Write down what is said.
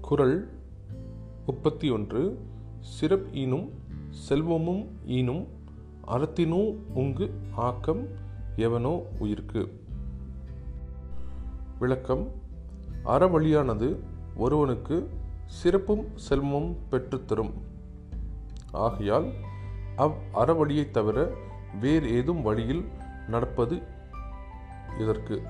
குரல் முப்பத்தி ஒன்று சிறப் ஈனும் செல்வமும் ஈனும் அறத்தினூ உங்கு ஆக்கம் எவனோ உயிர்க்கு? விளக்கம் அறவழியானது ஒருவனுக்கு சிறப்பும் செல்வமும் பெற்றுத்தரும் ஆகையால் அவ் அறவழியைத் தவிர வேறு ஏதும் வழியில் நடப்பது இதற்கு